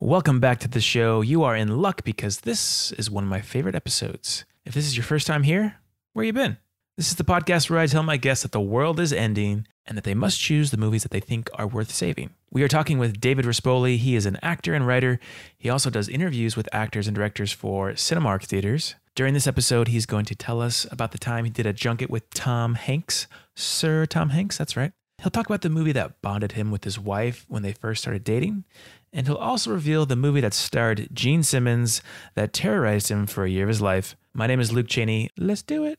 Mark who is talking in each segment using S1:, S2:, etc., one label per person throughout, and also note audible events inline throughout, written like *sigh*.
S1: Welcome back to the show. You are in luck because this is one of my favorite episodes. If this is your first time here, where you been? This is the podcast where I tell my guests that the world is ending and that they must choose the movies that they think are worth saving. We are talking with David Rispoli. He is an actor and writer. He also does interviews with actors and directors for Cinemark theaters. During this episode, he's going to tell us about the time he did a junket with Tom Hanks. Sir Tom Hanks, that's right. He'll talk about the movie that bonded him with his wife when they first started dating. And he'll also reveal the movie that starred Gene Simmons that terrorized him for a year of his life. My name is Luke Cheney. Let's do it.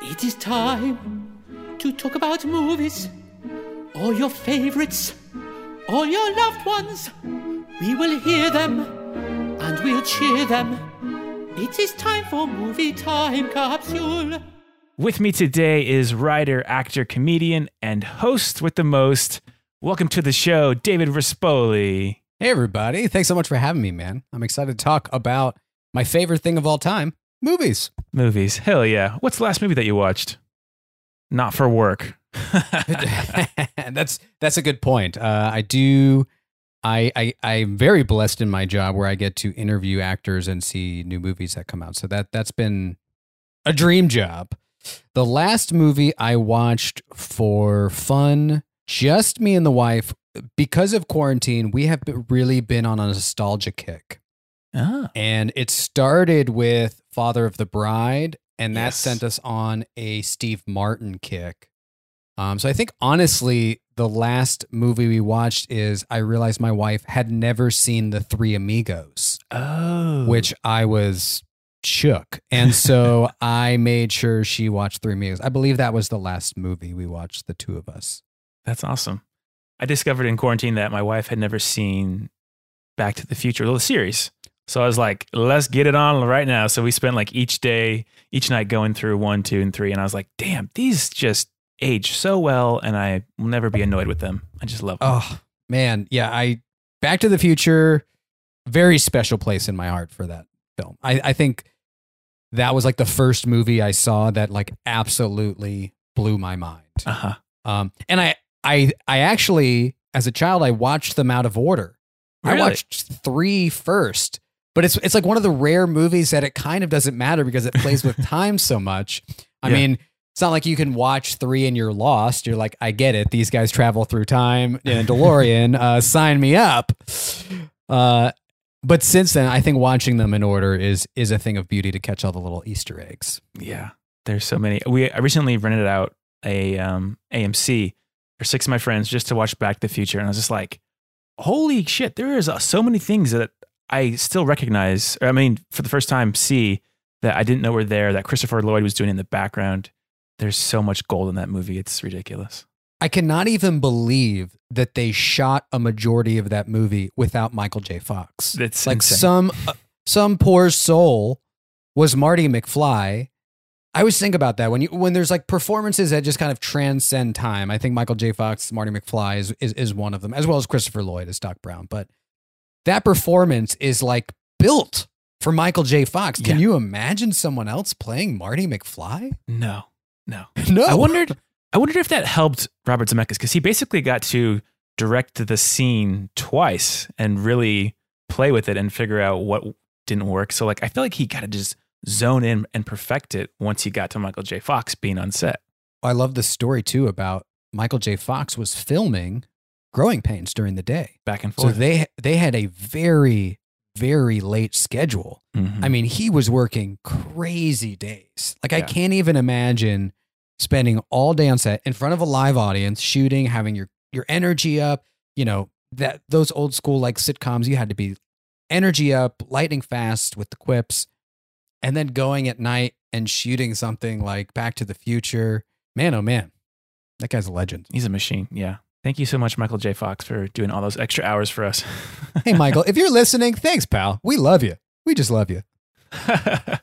S2: It is time to talk about movies, all your favorites, all your loved ones. We will hear them and we'll cheer them. It is time for Movie Time Capsule.
S1: With me today is writer, actor, comedian, and host with the most. Welcome to the show, David Rispoli.
S3: Hey, everybody. Thanks so much for having me, man. I'm excited to talk about my favorite thing of all time movies.
S1: Movies. Hell yeah. What's the last movie that you watched? Not for work. *laughs* *laughs*
S3: that's that's a good point. Uh, I do. I, I I'm very blessed in my job where I get to interview actors and see new movies that come out. So that that's been a dream job. The last movie I watched for fun, just me and the wife, because of quarantine, we have really been on a nostalgia kick.
S1: Ah.
S3: And it started with Father of the Bride, and that
S1: Yes.
S3: sent us on a Steve Martin kick. Um, so I think honestly, the last movie we watched is I realized my wife had never seen the Three Amigos,
S1: Oh.
S3: which I was shook. And so *laughs* I made sure she watched Three Amigos. I believe that was the last movie we watched, the two of us.
S1: That's awesome. I discovered in quarantine that my wife had never seen Back to the Future, the series. So I was like, let's get it on right now. So we spent like each day, each night going through one, two, and three. And I was like, damn, these just age so well. And I will never be annoyed with them. I just love them.
S3: Oh man, yeah. I Back to the Future, very special place in my heart for that film. I, I think that was like the first movie I saw that like absolutely blew my mind.
S1: Uh huh.
S3: Um, and I, I, I actually, as a child, I watched them out of order.
S1: Really?
S3: I watched three first, but it's it's like one of the rare movies that it kind of doesn't matter because it plays with *laughs* time so much. I
S1: Yeah.
S3: mean, it's not like you can watch three and you're lost. You're like, I get it. These guys travel through time in a DeLorean. *laughs* uh, sign me up. Uh, but since then, I think watching them in order is is a thing of beauty to catch all the little Easter eggs.
S1: Yeah. There's so many. We I recently rented out a um, AMC for six of my friends just to watch Back to the Future. And I was just like, holy shit, there is uh, so many things that I still recognize. Or, I mean, for the first time, see that I didn't know were there that Christopher Lloyd was doing in the background. There's so much gold in that movie. It's ridiculous.
S3: I cannot even believe that they shot a majority of that movie without Michael J. Fox.
S1: It's
S3: like
S1: insane.
S3: some uh, some poor soul was Marty McFly. I always think about that when you when there's like performances that just kind of transcend time. I think Michael J. Fox, Marty McFly is is, is one of them, as well as Christopher Lloyd as Doc Brown. But that performance is like built for Michael J. Fox. Can
S1: Yeah.
S3: you imagine someone else playing Marty McFly?
S1: No, no. *laughs*
S3: No,
S1: I wondered. I wondered if that helped Robert Zemeckis because he basically got to direct the scene twice and really play with it and figure out what didn't work. So like, I feel like he got to just zone in and perfect it once he got to Michael J. Fox being on set.
S3: I love the story too about Michael J. Fox was filming Growing Pains during the day.
S1: Back and forth.
S3: So they they had a very very late schedule.
S1: Mhm.
S3: I mean, he was working crazy days. Like I can't even imagine spending all day on set in front of a live audience, shooting, having your your energy up. You know that those old school like sitcoms, you had to be energy up, lightning fast with the quips, and then going at night and shooting something like Back to the Future. Man, oh man, that guy's a legend.
S1: He's a machine. Yeah. Thank you so much, Michael J. Fox, for doing all those extra hours for us.
S3: Hey, Michael, if you're listening, thanks, pal. We love you. We just love you. *laughs*
S1: I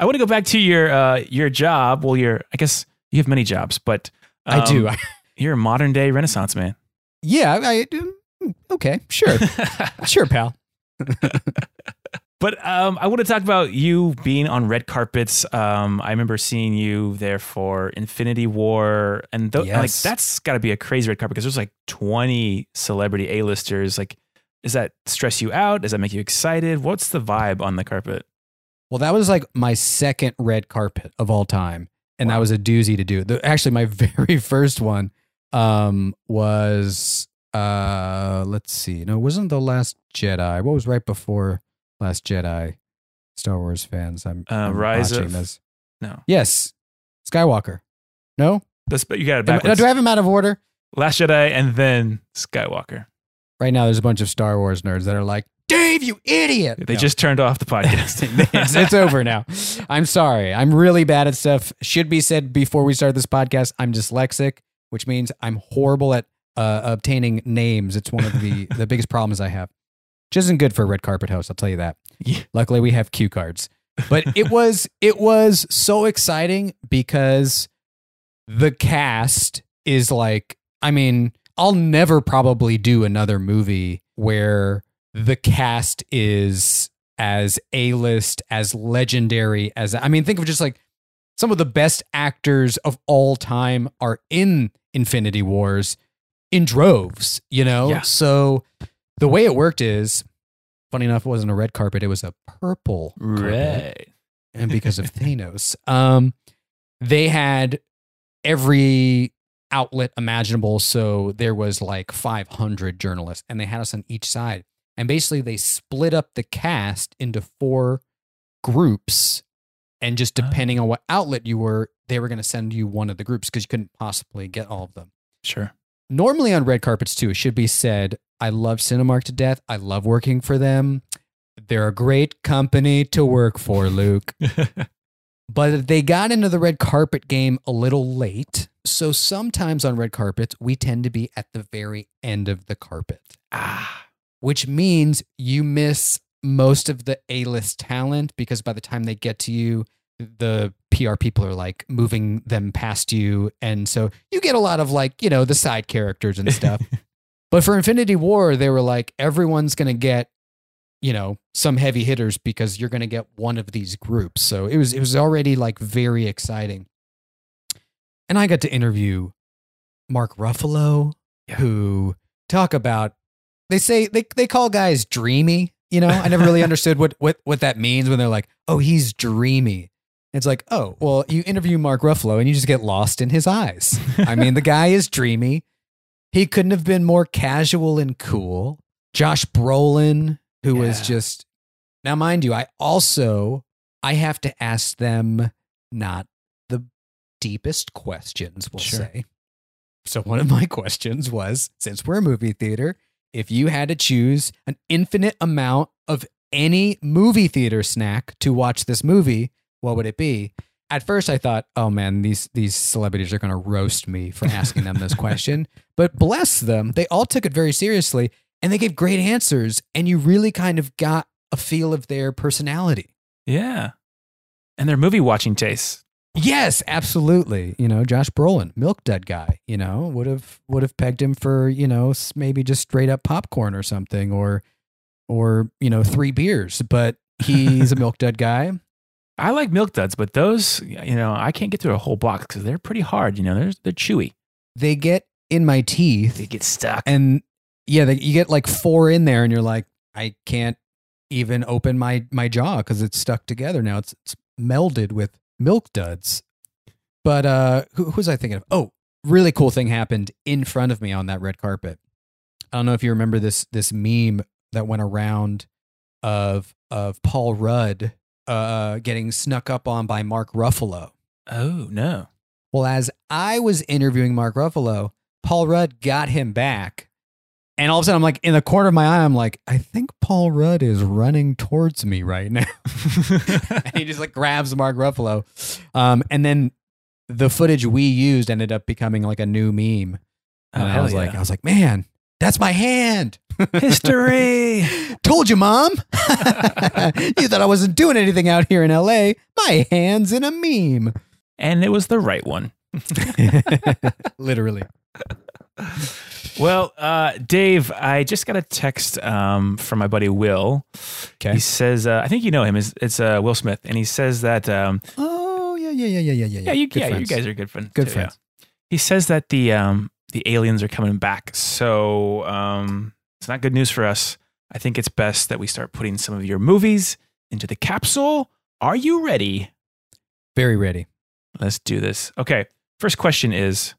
S1: want to go back to your uh, your job. Well, your I guess you have many jobs, but
S3: I do.
S1: um, You're a modern day Renaissance man.
S3: yeah, I, I okay, sure, *laughs* sure, pal. *laughs*
S1: But um, I want to talk about you being on red carpets. Um, I remember seeing you there for Infinity War, and th- like that's got to be a crazy red carpet because there's like 20 celebrity A-listers. Like, Does that stress you out? Does that make you excited? What's the vibe on the carpet?
S3: Well, that was like my second red carpet of all time, and that was a doozy to do. The, actually, my *laughs* very first one um, was uh, let's see, no, it wasn't the Last Jedi. What was right before Last Jedi? Star Wars fans, I'm,
S1: Uh,
S3: I'm
S1: Rise
S3: botching
S1: of-
S3: this.
S1: No.
S3: Yes, Skywalker. No,
S1: That's, but you got it backwards.
S3: do I have them out of order?
S1: Last Jedi and then Skywalker.
S3: Right now, there's a bunch of Star Wars nerds that are like, Dave, you idiot.
S1: They
S3: No.
S1: just turned off the podcast. *laughs*
S3: it's, *laughs* it's over now. I'm sorry. I'm really bad at stuff. Should be said before we start this podcast. I'm dyslexic, which means I'm horrible at uh, obtaining names. It's one of the *laughs* the biggest problems I have. Which isn't good for a red carpet host. I'll tell you that.
S1: Yeah.
S3: Luckily, we have cue cards. But it was it was so exciting because the cast is like. I mean, I'll never probably do another movie where the cast is as A-list, as legendary as I mean, think of just like some of the best actors of all time are in Infinity Wars in droves, you know?
S1: Yeah.
S3: So the way it worked is funny enough, it wasn't a red carpet, it was a purple carpet
S1: Right.
S3: and because of *laughs* Thanos. Um, they had every outlet imaginable. So there was like 500 journalists, and they had us on each side. And basically, they split up the cast into four groups. And just
S1: Oh.
S3: depending on what outlet you were, they were going to send you one of the groups because you couldn't possibly get all of them.
S1: Sure.
S3: Normally on red carpets, too, it should be said, I love Cinemark to death. I love working for them. They're a great company to work for, Luke *laughs* but they got into the red carpet game a little late. So sometimes on red carpets, we tend to be at the very end of the carpet,
S1: ah.
S3: Which means you miss most of the A list talent because by the time they get to you, the PR people are like moving them past you. And so you get a lot of like, you know, the side characters and stuff. *laughs* but for Infinity War, they were like, everyone's going to get you know some heavy hitters because you're going to get one of these groups so it was it was already like very exciting and i got to interview mark ruffalo
S1: Yeah.
S3: who talk about they say they, they call guys dreamy you know? I never really *laughs* understood what what what that means when they're like oh he's dreamy. It's like oh well you interview mark ruffalo and you just get lost in his eyes. I mean the guy is dreamy. He couldn't have been more casual and cool. Josh brolin who was just now mind you i also i have to ask them not the deepest questions we'll
S1: Sure.
S3: say. So one of my *laughs* questions was since we're a movie theater if you had to choose an infinite amount of any movie theater snack to watch this movie what would it be at first i thought oh man these these celebrities are going to roast me for asking them this question *laughs* but bless them they all took it very seriously and they gave great answers and you really kind of got a feel of their personality
S1: Yeah. And their movie watching tastes.
S3: Yes absolutely you know josh brolin milk dud guy you know would have would have pegged him for you know maybe just straight up popcorn or something or or you know three beers but he's a *laughs* milk dud guy
S1: I like milk duds, but those, you know, I can't get through a whole box because they're pretty hard. You know, they're they're chewy.
S3: they get in my teeth
S1: They get stuck.
S3: and yeah they, you get like four in there and you're like i can't even open my my jaw because it's stuck together now it's, it's melded with milk duds but uh who, who was i thinking of oh really cool thing happened in front of me on that red carpet i don't know if you remember this this meme that went around of of paul rudd uh getting snuck up on by mark ruffalo
S1: oh no.
S3: well, as I was interviewing Mark Ruffalo, Paul Rudd got him back. And all of a sudden, I'm like, in the corner of my eye, I'm like, I think Paul Rudd is running towards me right now. *laughs* and he just like grabs Mark Ruffalo. Um, and then the footage we used ended up becoming like a new meme.
S1: Oh,
S3: And I was like. I was like, man, that's my hand. *laughs*
S1: History.
S3: Told you, mom. *laughs* you thought I wasn't doing anything out here in LA. My hand's in a meme.
S1: and it was the right one.
S3: Literally.
S1: Well, uh, Dave, I just got a text um, from my buddy Will.
S3: Okay.
S1: He says, uh, I think you know him. It's, it's uh, Will Smith, and he says that, um,
S3: Oh yeah, yeah, yeah, yeah, yeah, yeah.
S1: yeah, you,
S3: Good
S1: yeah, you guys are good friends.
S3: Good
S1: too,
S3: friends.
S1: yeah. He says that the um, the aliens are coming back, so um, it's not good news for us. I think it's best that we start putting some of your movies into the capsule. Are you ready?
S3: Very ready.
S1: Let's do this. Okay. First question is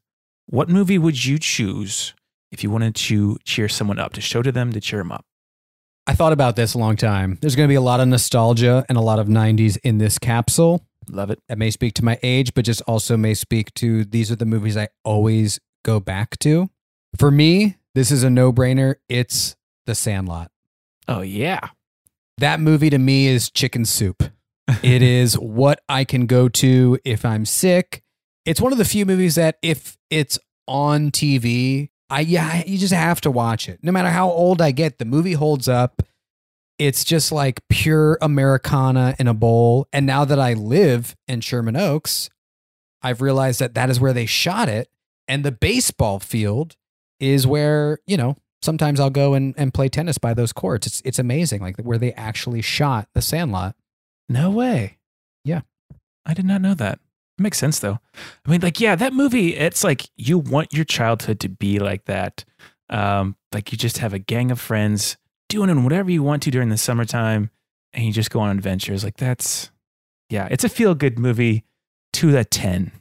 S1: What movie would you choose if you wanted to cheer someone up, to show to them to cheer them up?
S3: I thought about this a long time. There's going to be a lot of nostalgia and a lot of 90s in this capsule.
S1: Love it.
S3: That may speak to my age, but just also may speak to these are the movies I always go back to. For me, this is a no brainer. It's The Sandlot.
S1: Oh, yeah.
S3: That movie to me is chicken soup. *laughs* it is what I can go to if I'm sick. It's one of the few movies that if it's on TV, I yeah, you just have to watch it. No matter how old I get, the movie holds up. It's just like pure Americana in a bowl. And now that I live in Sherman Oaks, I've realized that that is where they shot it. And the baseball field is where, you know, sometimes I'll go and, and play tennis by those courts. It's it's amazing, like where they actually shot the Sandlot.
S1: No way.
S3: Yeah.
S1: I did not know that. Makes sense though. I mean, like, yeah, that movie, it's like you want your childhood to be like that. Um, like you just have a gang of friends doing whatever you want to during the summertime and you just go on adventures. Like that's yeah, it's a feel good movie to the ten.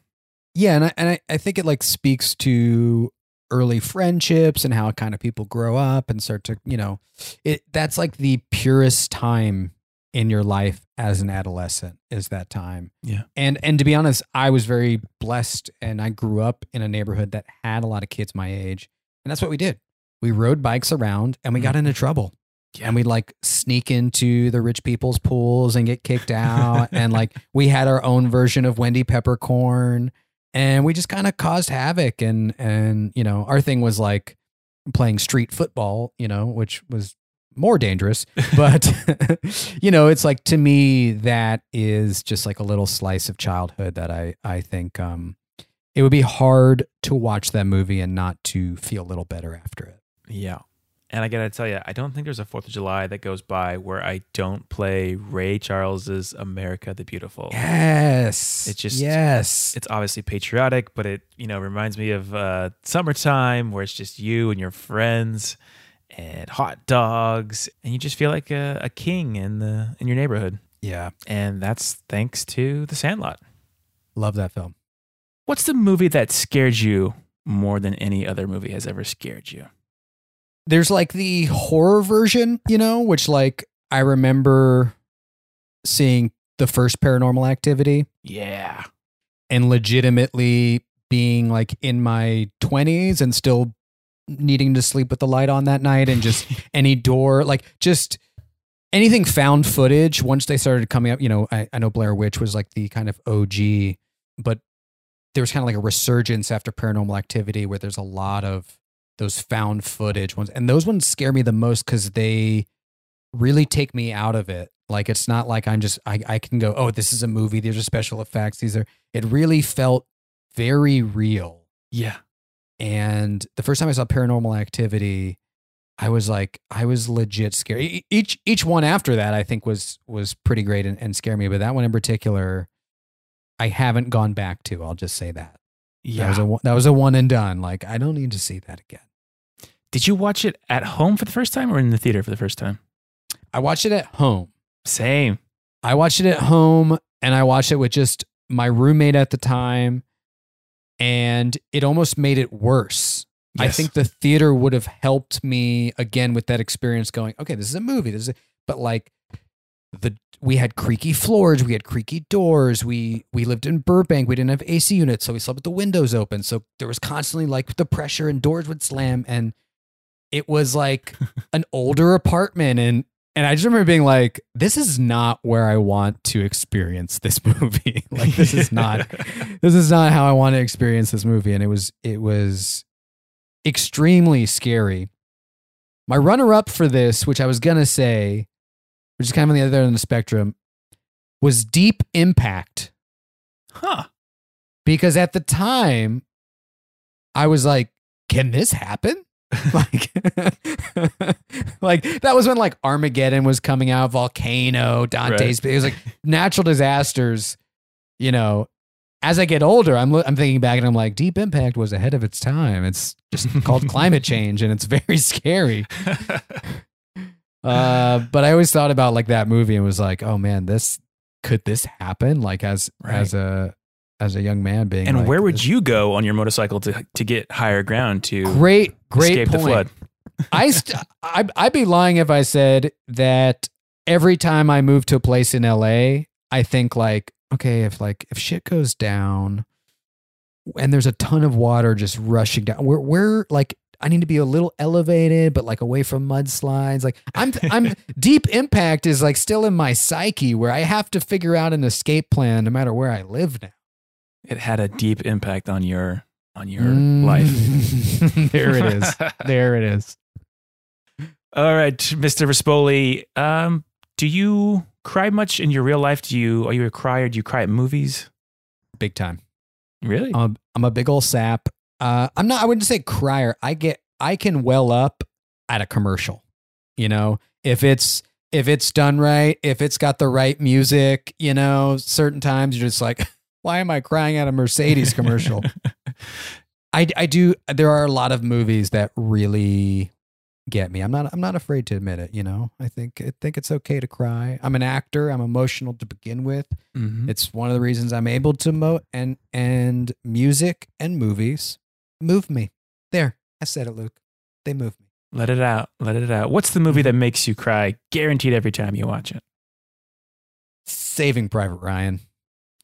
S3: Yeah, and I, and I, I think it like speaks to early friendships and how kind of people grow up and start to, you know, it that's like the purest time in your life as an adolescent is that time.
S1: Yeah.
S3: And and to be honest, I was very blessed and I grew up in a neighborhood that had a lot of kids my age. And that's what we did. We rode bikes around and we got mm. into trouble.
S1: Yeah.
S3: And we'd like sneak into the rich people's pools and get kicked out. *laughs* and like we had our own version of Wendy Peppercorn. And we just kind of caused havoc. And and you know, our thing was like playing street football, you know, which was more dangerous. *laughs* But *laughs* you know, it's like to me that is just like a little slice of childhood that I I think um it would be hard to watch that movie and not to feel a little better after it.
S1: Yeah. And I gotta tell you, I don't think there's a Fourth of July that goes by where I don't play Ray Charles's "America the Beautiful."
S3: Yes.
S1: it's just-
S3: yes.
S1: It's obviously patriotic, but it you know reminds me of uh, summertime where it's just you and your friends and hot dogs, and you just feel like a, a king in the in your neighborhood.
S3: yeah.
S1: And that's thanks to The Sandlot.
S3: Love that film.
S1: What's the movie that scared you more than any other movie has ever scared you?
S3: There's like the horror version, you know, which like I remember seeing the first paranormal activity
S1: Yeah.
S3: and legitimately being like in my 20s and still needing to sleep with the light on that night and just *laughs* any door like just anything found footage once they started coming up you know I, I know blair witch was like the kind of og but there was kind of like a resurgence after paranormal activity where there's a lot of those found footage ones and those ones scare me the most because they really take me out of it. Like it's not like i'm just I, I can go oh this is a movie. These are special effects. These are it really felt very real.
S1: Yeah.
S3: And the first time I saw Paranormal Activity, I was like, I was legit scared. Each each one after that, I think was was pretty great and, and scared me. But that one in particular, I haven't gone back to. I'll just say that.
S1: Yeah.
S3: That was a one- that was a one and done. Like I don't need to see that again.
S1: Did you watch it at home for the first time or in the theater for the first time?
S3: I watched it at home.
S1: Same.
S3: I watched it at home, and I watched it with just my roommate at the time, and it almost made it worse. I think the theater would have helped me again with that experience going, okay, this is a movie. This is a, but like the we had creaky floors, we had creaky doors. We we lived in Burbank. We didn't have AC units, so we slept with the windows open. So there was constantly like the pressure and doors would slam and it was like *laughs* an older apartment and and I just remember being like, this is not where I want to experience this *laughs* movie. like this is not *laughs* this is not how I want to experience this movie. And it was it was extremely scary. My runner up for this, which I was gonna say, which is kind of on the other end of the spectrum, was Deep Impact.
S1: Huh.
S3: Because at the time, I was like, can this happen? *laughs* like, like that was when like Armageddon was coming out, Volcano, Dante's. It was like natural disasters. You know, as I get older, I'm I'm thinking back and I'm like, Deep Impact was ahead of its time. It's just called *laughs* climate change, and it's very scary. *laughs* Uh, but I always thought about like that movie and was like, oh man, this could this happen? Like as
S1: Right.
S3: as a as a young man being.
S1: And
S3: like,
S1: where would you go on your motorcycle to to get higher ground to
S3: Great, great
S1: escape
S3: point.
S1: the flood?
S3: I *laughs* st- I I'd be lying if I said that every time I move to a place in LA, I think like, okay, if like if shit goes down and there's a ton of water just rushing down, where where like I need to be a little elevated, but like away from mudslides. Like I'm I'm *laughs* deep impact is like still in my psyche where I have to figure out an escape plan no matter where I live now.
S1: It had a deep impact on your on your
S3: Mm.
S1: life. *laughs*
S3: there it is. *laughs* There it is.
S1: All right, Mr. Rispoli. Um, do you cry much in your real life? Do you are you a crier? Do you cry at movies?
S3: Big time.
S1: Really?
S3: I'm a, I'm a big old sap. Uh, I'm not. I wouldn't say crier. I get. I can well up at a commercial. You know, if it's if it's done right, if it's got the right music. You know, certain times you're just like, *laughs* why am I crying at a Mercedes commercial? *laughs* I I do. There are a lot of movies that really get me. I'm not. I'm not afraid to admit it. You know, I think I think it's okay to cry. I'm an actor. I'm emotional to begin with.
S1: Mhm.
S3: It's one of the reasons I'm able to mo and and music and movies move me. There, I said it, Luke. They move me.
S1: Let it out. Let it out. What's the movie that makes you cry? Guaranteed every time you watch it.
S3: Saving Private Ryan.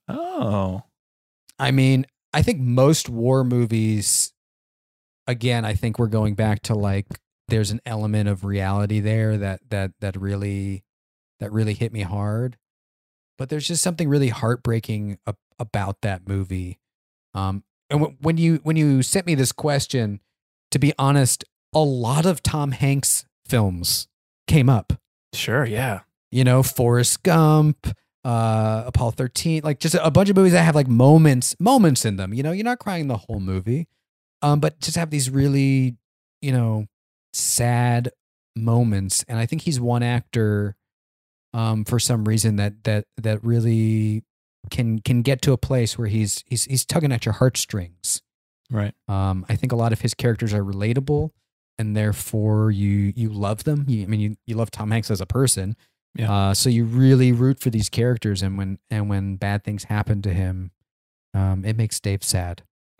S1: Oh,
S3: I mean, I think most war movies. Again, I think we're going back to like there's an element of reality there that that that really that really hit me hard. But there's just something really heartbreaking a- about that movie. Um, and w- when you when you sent me this question, to be honest, a lot of Tom Hanks films came up.
S1: sure. Yeah.
S3: You know, Forrest Gump, uh, Apollo 13, like just a bunch of movies that have like moments, moments in them. You know, you're not crying the whole movie, um, but just have these really, you know, sad moments. And I think he's one actor, um, for some reason that that that really can can get to a place where he's he's he's tugging at your heartstrings.
S1: Right.
S3: Um, I think a lot of his characters are relatable, and therefore you you love them. You, I mean, you you love Tom Hanks as a person,
S1: Yeah.
S3: Uh, so you really root for these characters, and when and when bad things happen to him, um, it makes Dave sad. *laughs*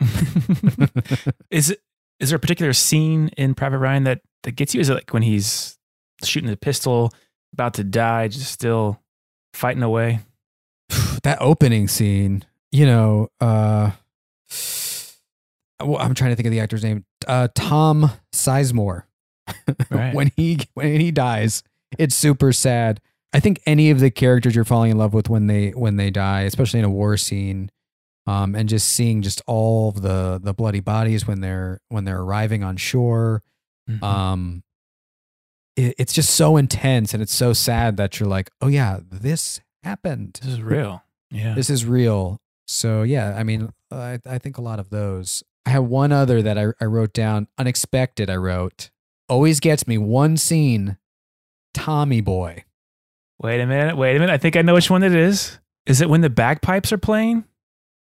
S1: is it? Is there a particular scene in Private Ryan that that gets you? Is it like when he's shooting the pistol, about to die, just still fighting away? *sighs*
S3: that opening scene, you know, uh, well, I'm trying to think of the actor's name. Uh, Tom Sizemore. *laughs*
S1: Right.
S3: when he when he dies, it's super sad. I think any of the characters you're falling in love with when they when they die, especially in a war scene, um, and just seeing just all of the the bloody bodies when they're when they're arriving on shore,
S1: Mhm.
S3: um, it, it's just so intense and it's so sad that you're like, oh yeah, this happened.
S1: this is real. Yeah.
S3: This is real. So yeah, I mean, I, I think a lot of those. I have one other that I, I wrote down. Unexpected. I wrote. Always gets me one scene. Tommy Boy.
S1: Wait a minute. Wait a minute. I think I know which one it is. Is it when the bagpipes are playing?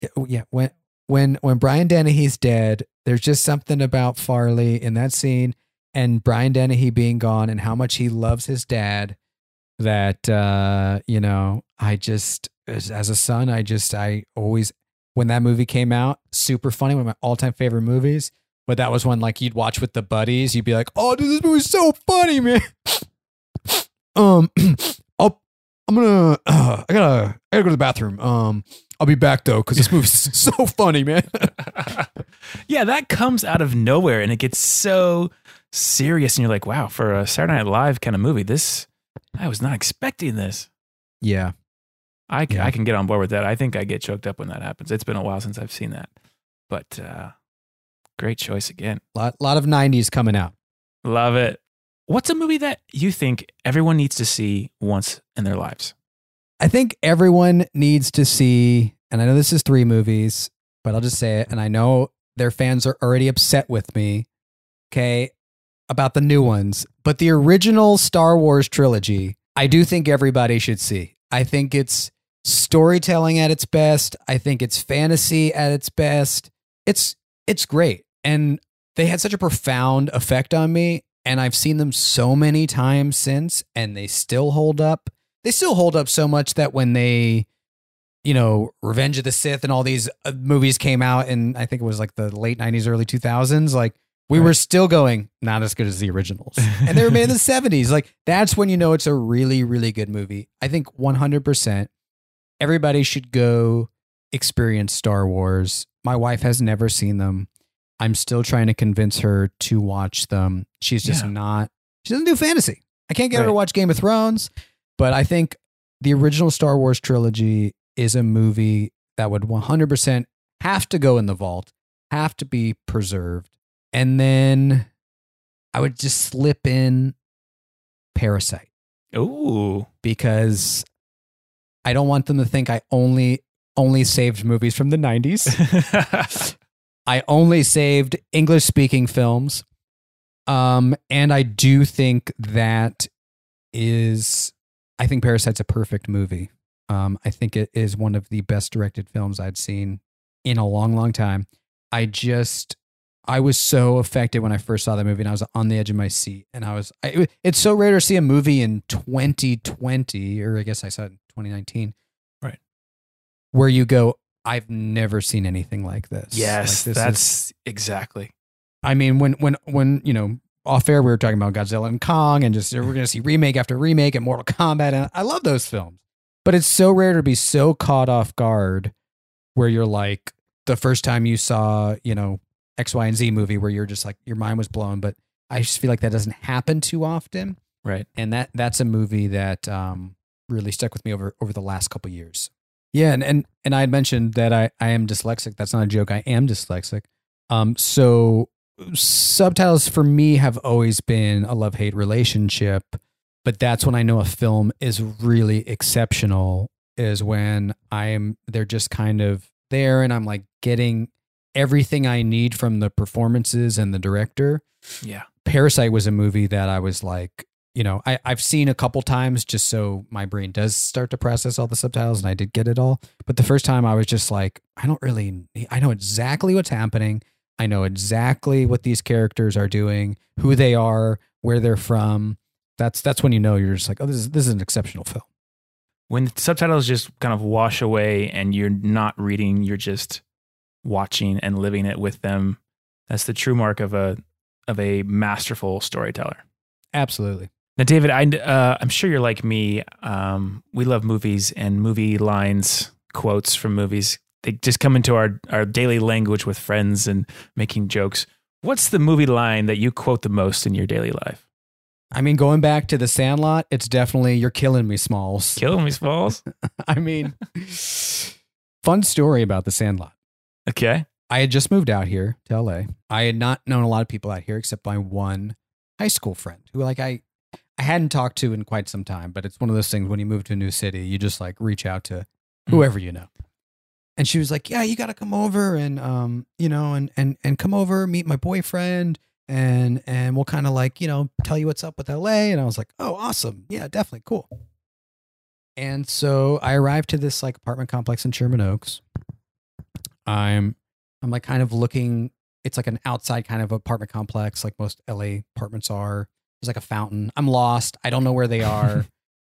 S3: Yeah, yeah, when when when Brian Dennehy's dead, there's just something about Farley in that scene, and Brian Dennehy being gone, and how much he loves his dad. That uh, you know, I just as, as a son, I just I always when that movie came out, super funny, one of my all time favorite movies. But that was one like you'd watch with the buddies. You'd be like, "Oh, dude, this movie's so funny, man." *laughs* um, *clears throat* I'll, I'm gonna, uh, I gotta, I gotta go to the bathroom. Um, I'll be back though because this *laughs* movie's *laughs* so funny, man. *laughs*
S1: yeah, that comes out of nowhere and it gets so serious. And you're like, wow, for a Saturday Night Live kind of movie, this, I was not expecting this.
S3: yeah,
S1: I, c-
S3: Yeah.
S1: I can get on board with that. I think I get choked up when that happens. It's been a while since I've seen that. But uh, great choice again.
S3: lot, lot of '90s coming out.
S1: Love it. What's a movie that you think everyone needs to see once in their lives?
S3: I think everyone needs to see, and I know this is three movies, but I'll just say it. And I know their fans are already upset with me, okay, about the new ones. But the original Star Wars trilogy, I do think everybody should see. I think it's storytelling at its best. I think it's fantasy at its best. It's it's great. And they had such a profound effect on me. And I've seen them so many times since, and they still hold up. They still hold up so much that when they, you know, Revenge of the Sith and all these uh, movies came out, and I think it was like the late '90s, early 2000s, like we
S1: Right.
S3: were still going not as good as the originals, and they were made in the *laughs* '70s. Like that's when you know it's a really, really good movie. I think 100. percent Everybody should go experience Star Wars. My wife has never seen them. I'm still trying to convince her to watch them. She's just
S1: Yeah.
S3: not. She doesn't do fantasy. I can't get her to watch Game of Thrones, but I think the original Star Wars trilogy is a movie that would 100% have to go in the vault, have to be preserved. And then I would just slip in Parasite
S1: Ooh.
S3: because I don't want them to think I only only saved movies from the 90s. *laughs* I only saved English speaking films. Um, and I do think that is, I think Parasite's a perfect movie. Um, I think it is one of the best directed films I'd seen in a long, long time. I just, I was so affected when I first saw that movie and I was on the edge of my seat. And I was, I, it's so rare to see a movie in 2020, or I guess I saw it in 2019.
S1: Right.
S3: Where you go, I've never seen anything like this.
S1: yes,
S3: Like, this is-
S1: that's exactly.
S3: I mean, when when when you know off air we were talking about Godzilla and Kong, and just we're going to see remake after remake and Mortal Kombat, and I love those films. But it's so rare to be so caught off guard, where you're like the first time you saw you know X, Y, and Z movie, where you're just like your mind was blown. But I just feel like that doesn't happen too often,
S1: Right.
S3: and that that's a movie that um, really stuck with me over over the last couple years. Yeah, and and and I had mentioned that I I am dyslexic. That's not a joke. I am dyslexic. Um, so subtitles for me have always been a love hate relationship, but that's when I know a film is really exceptional. Is when I'm they're just kind of there, and I'm like getting everything I need from the performances and the director.
S1: Yeah.
S3: Parasite was a movie that I was like, you know, I, I've seen a couple times just so my brain does start to process all the subtitles and I did get it all. But the first time I was just like, I don't really, I know exactly what's happening. I know exactly what these characters are doing, who they are, where they're from. That's that's when you know you're just like, oh, this is this is an exceptional film.
S1: When the subtitles just kind of wash away and you're not reading, you're just watching and living it with them. That's the true mark of a of a masterful storyteller.
S3: Absolutely.
S1: Now, David, I, uh, I'm sure you're like me. Um, we love movies and movie lines, quotes from movies. They just come into our, our daily language with friends and making jokes. What's the movie line that you quote the most in your daily life?
S3: I mean, going back to the Sandlot, it's definitely you're killing me, Smalls.
S1: Killing me, Smalls. *laughs*
S3: I mean, fun story about the Sandlot.
S1: Okay.
S3: I had just moved out here to LA. I had not known a lot of people out here except my one high school friend who like I I hadn't talked to in quite some time, but it's one of those things when you move to a new city, you just like reach out to whoever you know. And she was like, "Yeah, you got to come over and um, you know, and and and come over, meet my boyfriend and and we'll kind of like, you know, tell you what's up with LA." And I was like, "Oh, awesome. Yeah, definitely cool." And so I arrived to this like apartment complex in Sherman Oaks. I'm I'm like kind of looking it's like an outside kind of apartment complex like most LA apartments are. There's like a fountain. I'm lost. I don't know where they *laughs* are.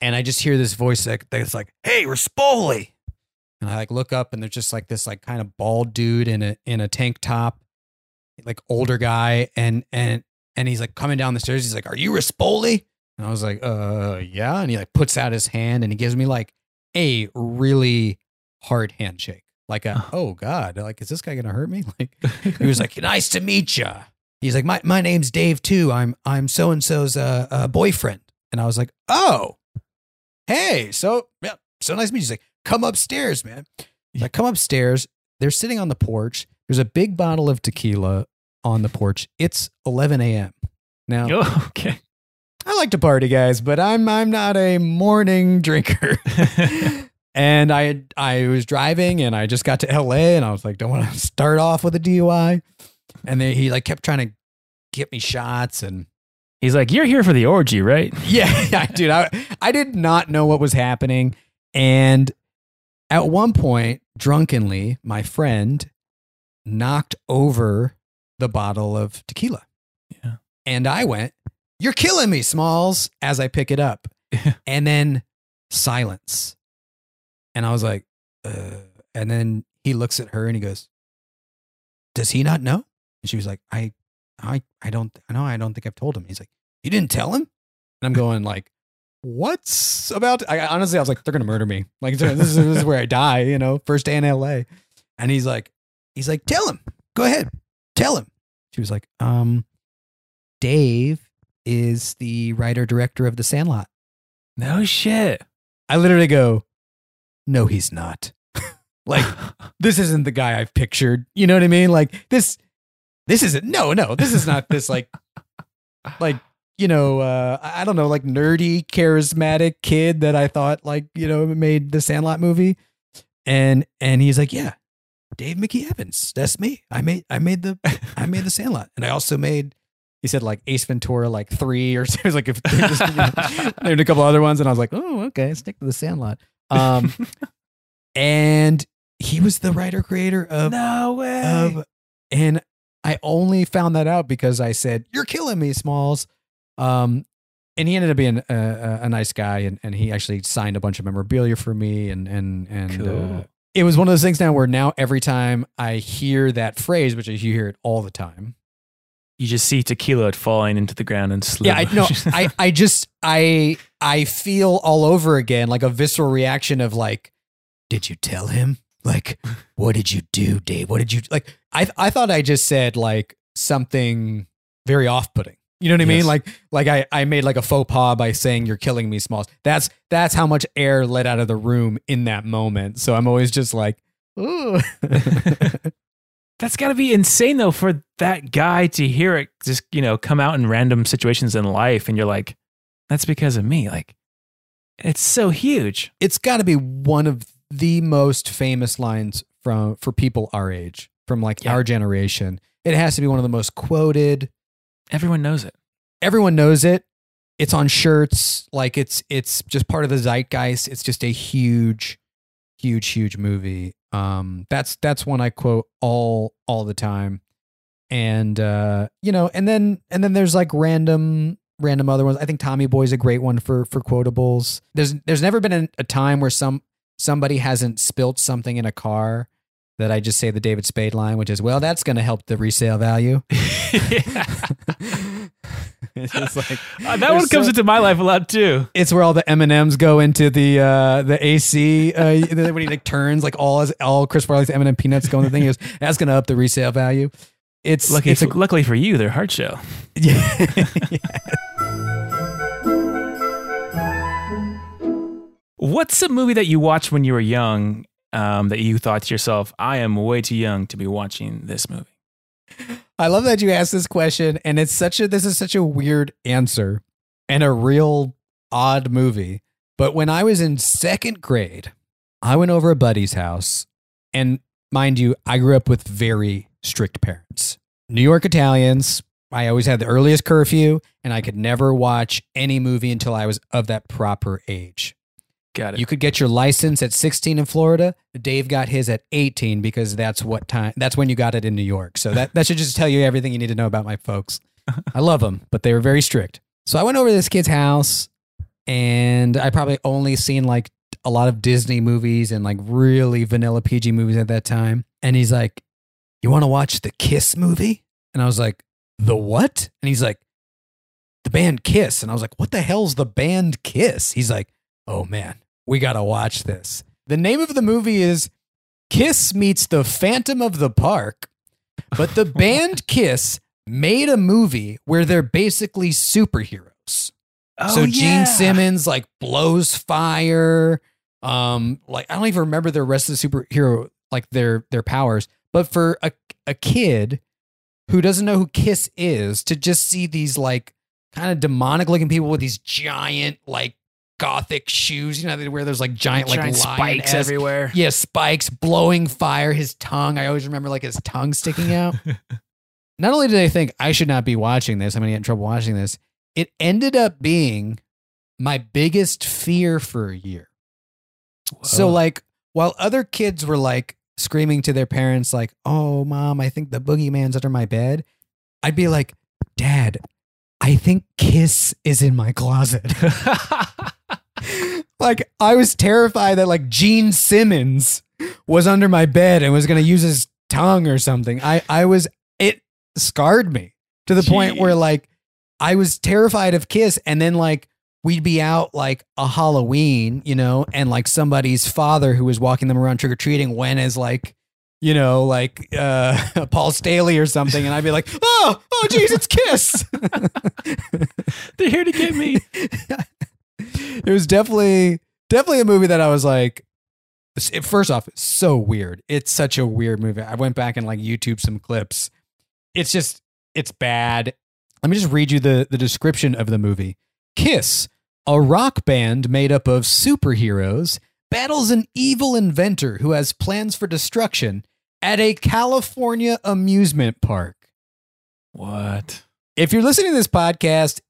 S3: and I just hear this voice that, that's like, "Hey, Rispoli." And I like look up and there's just like this like kind of bald dude in a in a tank top, like older guy and and and he's like coming down the stairs. He's like, "Are you Rispoli?" And I was like, "Uh, yeah." And he like puts out his hand and he gives me like a really hard handshake. Like a, oh God, like, is this guy gonna hurt me? *laughs* Like he was *laughs* like, nice to meet you. He's like, my, my name's Dave too. I'm I'm so and so's uh, uh, boyfriend. And I was like, oh, hey, so yeah, so nice to meet you. He's like, come upstairs, man. So I come upstairs. They're sitting on the porch. There's a big bottle of tequila on the porch. It's 11 a.m. Now
S1: Oh, *laughs* okay.
S3: I like to party, guys, but I'm I'm not a morning drinker. *laughs* *laughs* and I I was driving and I just got to LA and I was like, don't want to start off with a DUI. And then he like kept trying to get me shots and
S1: He's like, You're here for the orgy, right? *laughs*
S3: yeah, yeah, dude, I I did not know what was happening. And at one point, drunkenly, my friend knocked over the bottle of tequila.
S1: Yeah.
S3: And I went You're killing me, Smalls, as I pick it up. and then silence. And I was like, uh, and then he looks at her and he goes, Does he not know? And she was like, I, I, I don't, I know, I don't think I've told him. He's like, You didn't tell him? And I'm going like, What's about? I honestly, I was like, They're gonna murder me. Like this is, this is where I die. You know, first day in L.A. And he's like, He's like, Tell him. Go ahead. Tell him. She was like, Um, Dave is the writer director of The Sandlot.
S1: No shit.
S3: I literally go, no, he's not. *laughs* like, this isn't the guy I've pictured. You know what I mean? Like this, this isn't. No, no, this is not this like, *laughs* like you know, uh, I don't know, like nerdy, charismatic kid that I thought like you know made the Sandlot movie, and and he's like, yeah, Dave Mickey Evans, that's me. I made I made the I made the Sandlot, and I also made. He said like Ace Ventura, like three or *laughs* so. It was like if just, you know, *laughs* named a couple other ones, and I was like, oh, okay, stick to the Sandlot. Um, and he was the writer creator of
S1: no way.
S3: of, and I only found that out because I said, "You're killing me, Smalls." Um, and he ended up being a, a, nice guy, and, and he actually signed a bunch of memorabilia for me, and and and uh, it was one of those things now where now every time I hear that phrase, which I hear it all the time,
S1: you just see tequila falling into the ground and slow.
S3: yeah, I no, *laughs* I I just I I feel all over again like a visceral reaction of like, did you tell him? Like, what did you do, Dave? What did you like? I I thought I just said like something very off putting. You know what I mean?
S1: Yes.
S3: Like like I I made like a faux pas by saying you're killing me, Smalls. That's that's how much air let out of the room in that moment. So I'm always just like, ooh. *laughs*
S1: That's got to be insane though for that guy to hear it just, you know, come out in random situations in life and you're like, that's because of me. Like it's so huge.
S3: it's got to be one of the most famous lines from for people our age, from like
S1: Yeah.
S3: our generation. It has to be one of the most quoted.
S1: Everyone knows it.
S3: Everyone knows it. It's on shirts. Like it's it's just part of the zeitgeist. It's just a huge, huge, huge movie. Um, that's that's one I quote all all the time. And uh, you know, and then and then there's like random random other ones. I think Tommy Boy's a great one for for quotables. There's there's never been a, a time where some somebody hasn't spilt something in a car that I just say the David Spade line, which is, well, that's going to help the resale value. *laughs* *laughs* it's like
S1: Uh, that one comes
S3: so-
S1: into my life a lot too.
S3: it's where all the M and M's go into the uh, the AC uh, when he like turns like all his, all Chris Farley's M and M peanuts go in the thing. He goes, that's going to up the resale value. It's
S1: Lucky,
S3: it's a,
S1: luckily for you, they're hard show. *laughs*
S3: yeah.
S1: What's a movie that you watched when you were young um, that you thought to yourself, I am way too young to be watching this movie?
S3: I love that you asked this question, and it's such a this is such a weird answer and a real odd movie. But when I was in second grade, I went over a buddy's house, and mind you, I grew up with very strict parents. New York Italians. I always had the earliest curfew, and I could never watch any movie until I was of that proper age.
S1: Got it.
S3: You could get your license at 16 in Florida. Dave got his at 18 because that's what time that's when you got it in New York. So that, that should just tell you everything you need to know about my folks. *laughs* I love them, but they were very strict. So I went over to this kid's house and I probably only seen like a lot of Disney movies and like really vanilla PG movies at that time. And he's like, You want to watch the Kiss movie? And I was like, The what? And he's like, The band Kiss. And I was like, What the hell's the band Kiss? He's like, Oh man, we got to watch this. The name of the movie is Kiss Meets the Phantom of the Park, but the *laughs* band Kiss made a movie where they're basically superheroes.
S1: oh,
S3: so Gene
S1: yeah.
S3: Simmons like blows fire. Um, like I don't even remember the rest of the superhero like their their powers. But for a a kid who doesn't know who Kiss is, to just see these like kind of demonic looking people with these giant like gothic shoes, you know, they wear those like giant, like
S1: Giant spikes everywhere.
S3: yeah, spikes, blowing fire, his tongue. I always remember like his tongue sticking out. *laughs* not only did I think I should not be watching this, I'm going to get in trouble watching this, it ended up being my biggest fear for a year. So, like, while other kids were like screaming to their parents, like, oh, mom, I think the boogeyman's under my bed, I'd be like, dad, I think Kiss is in my closet. *laughs* like I was terrified that like Gene Simmons was under my bed and was going to use his tongue or something. I I was it scarred me to the point where like I was terrified of Kiss and then like we'd be out like a Halloween, you know, and like somebody's father who was walking them around trick or treating went as like you know, like uh, *laughs* Paul Stanley or something, and I'd be like, "Oh, oh, it's Kiss."
S1: They're here to get me. *laughs*
S3: it was definitely definitely a movie that I was like first off it's so weird. It's such a weird movie. I went back and like YouTube some clips. It's just it's bad. Let me just read you the the description of the movie. Kiss a rock band made up of superheroes battles an evil inventor who has plans for destruction at a California amusement park
S1: What?
S3: if you're listening to this podcast,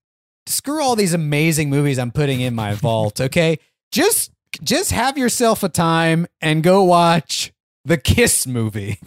S3: screw all these amazing movies I'm putting in my vault, *laughs* okay? Just just have yourself a time and go watch the Kiss movie.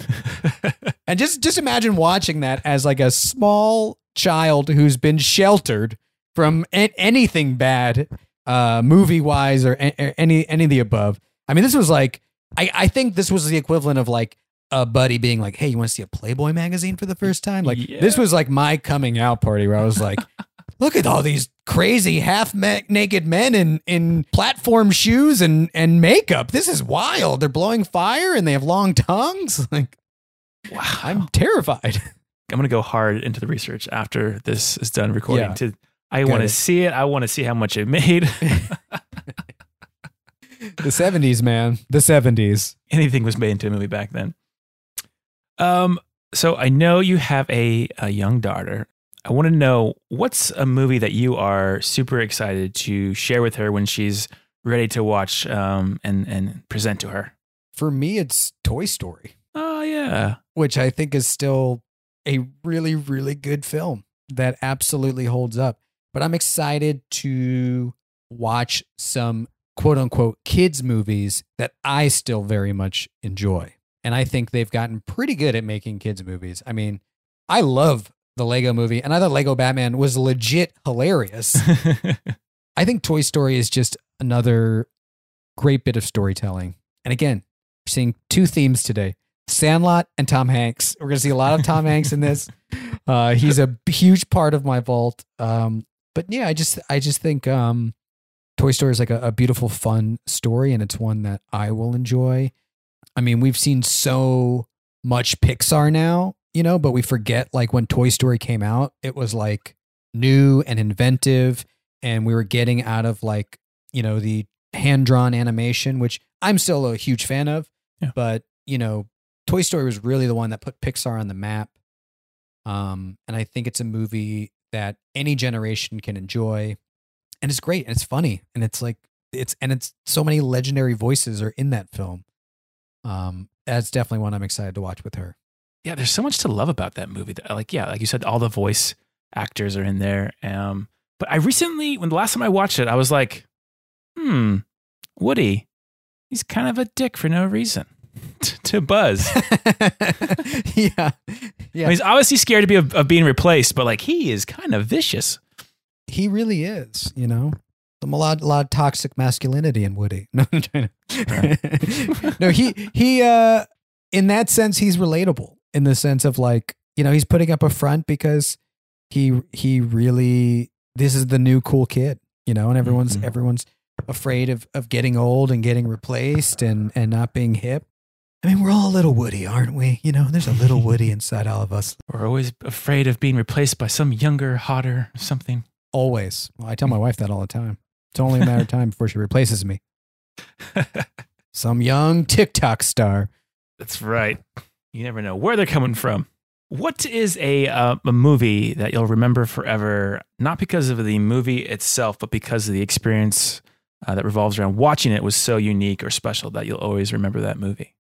S3: *laughs* and just just imagine watching that as like a small child who's been sheltered from anything bad uh movie wise or a- any any of the above. I mean, this was like I I think this was the equivalent of like a buddy being like, "Hey, you want to see a Playboy magazine for the first time?" Like
S1: Yeah.
S3: this was like my coming out party where I was like, *laughs* "Look at all these crazy half me- naked men in in platform shoes and and makeup. This is wild. They're blowing fire and they have long tongues. *laughs* Like
S1: Wow.
S3: I'm terrified."
S1: I'm gonna go hard into the research after this is done recording.
S3: Yeah.
S1: To I want to see it. I want to see how much it made. *laughs*
S3: the 70s, man. The 70s.
S1: Anything was made into a movie back then. Um. So I know you have a a young daughter. I want to know what's a movie that you are super excited to share with her when she's ready to watch um and and present to her.
S3: For me, it's Toy Story.
S1: Oh yeah.
S3: which I think is still a really, really good film that absolutely holds up. But I'm excited to watch some quote unquote kids movies that I still very much enjoy. And I think they've gotten pretty good at making kids movies. I mean, I love the Lego movie, and I thought Lego Batman was legit hilarious. *laughs* I think Toy Story is just another great bit of storytelling. And again, we're seeing two themes today Sandlot and Tom Hanks. We're going to see a lot of Tom Hanks in this. *laughs* Uh, he's a huge part of my vault. Um, but yeah, I just, I just think um, Toy Story is like a, a beautiful, fun story, and it's one that I will enjoy. I mean, we've seen so much Pixar now, you know, but we forget like when Toy Story came out, it was like new and inventive, and we were getting out of like, you know, the hand drawn animation, which I'm still a huge fan of.
S1: Yeah.
S3: But, you know, Toy Story was really the one that put Pixar on the map. Um, and I think it's a movie that any generation can enjoy. And it's great and it's funny. And it's like it's and it's so many legendary voices are in that film. Um, that's definitely one I'm excited to watch with her.
S1: yeah, there's so much to love about that movie. Like, yeah, like you said, all the voice actors are in there. Um, but I recently, when the last time I watched it, I was like, hmm, Woody, he's kind of a dick for no reason *laughs* to Buzz. *laughs*
S3: yeah.
S1: I
S3: Yeah.
S1: mean, he's obviously scared to be of, of being replaced, but like he is kind of vicious.
S3: he really is, you know. Some a lot, a lot of toxic masculinity in Woody. *laughs* No, I'm trying to- no, he he uh in that sense he's relatable in the sense of like, you know, he's putting up a front because he he really this is the new cool kid, you know, and everyone's
S1: Mhm.
S3: everyone's afraid of of getting old and getting replaced and and not being hip. I mean, we're all a little Woody, aren't we? You know, there's a little *laughs* Woody inside all of us.
S1: We're always afraid of being replaced by some younger, hotter something.
S3: Always. Well, I tell my wife that all the time. It's only a matter of time before she replaces me. *laughs* Some young TikTok star.
S1: That's right. You never know where they're coming from. What is a uh, a movie that you'll remember forever? Not because of the movie itself, but because of the experience uh, that revolves around watching it was so unique or special that you'll always remember that movie.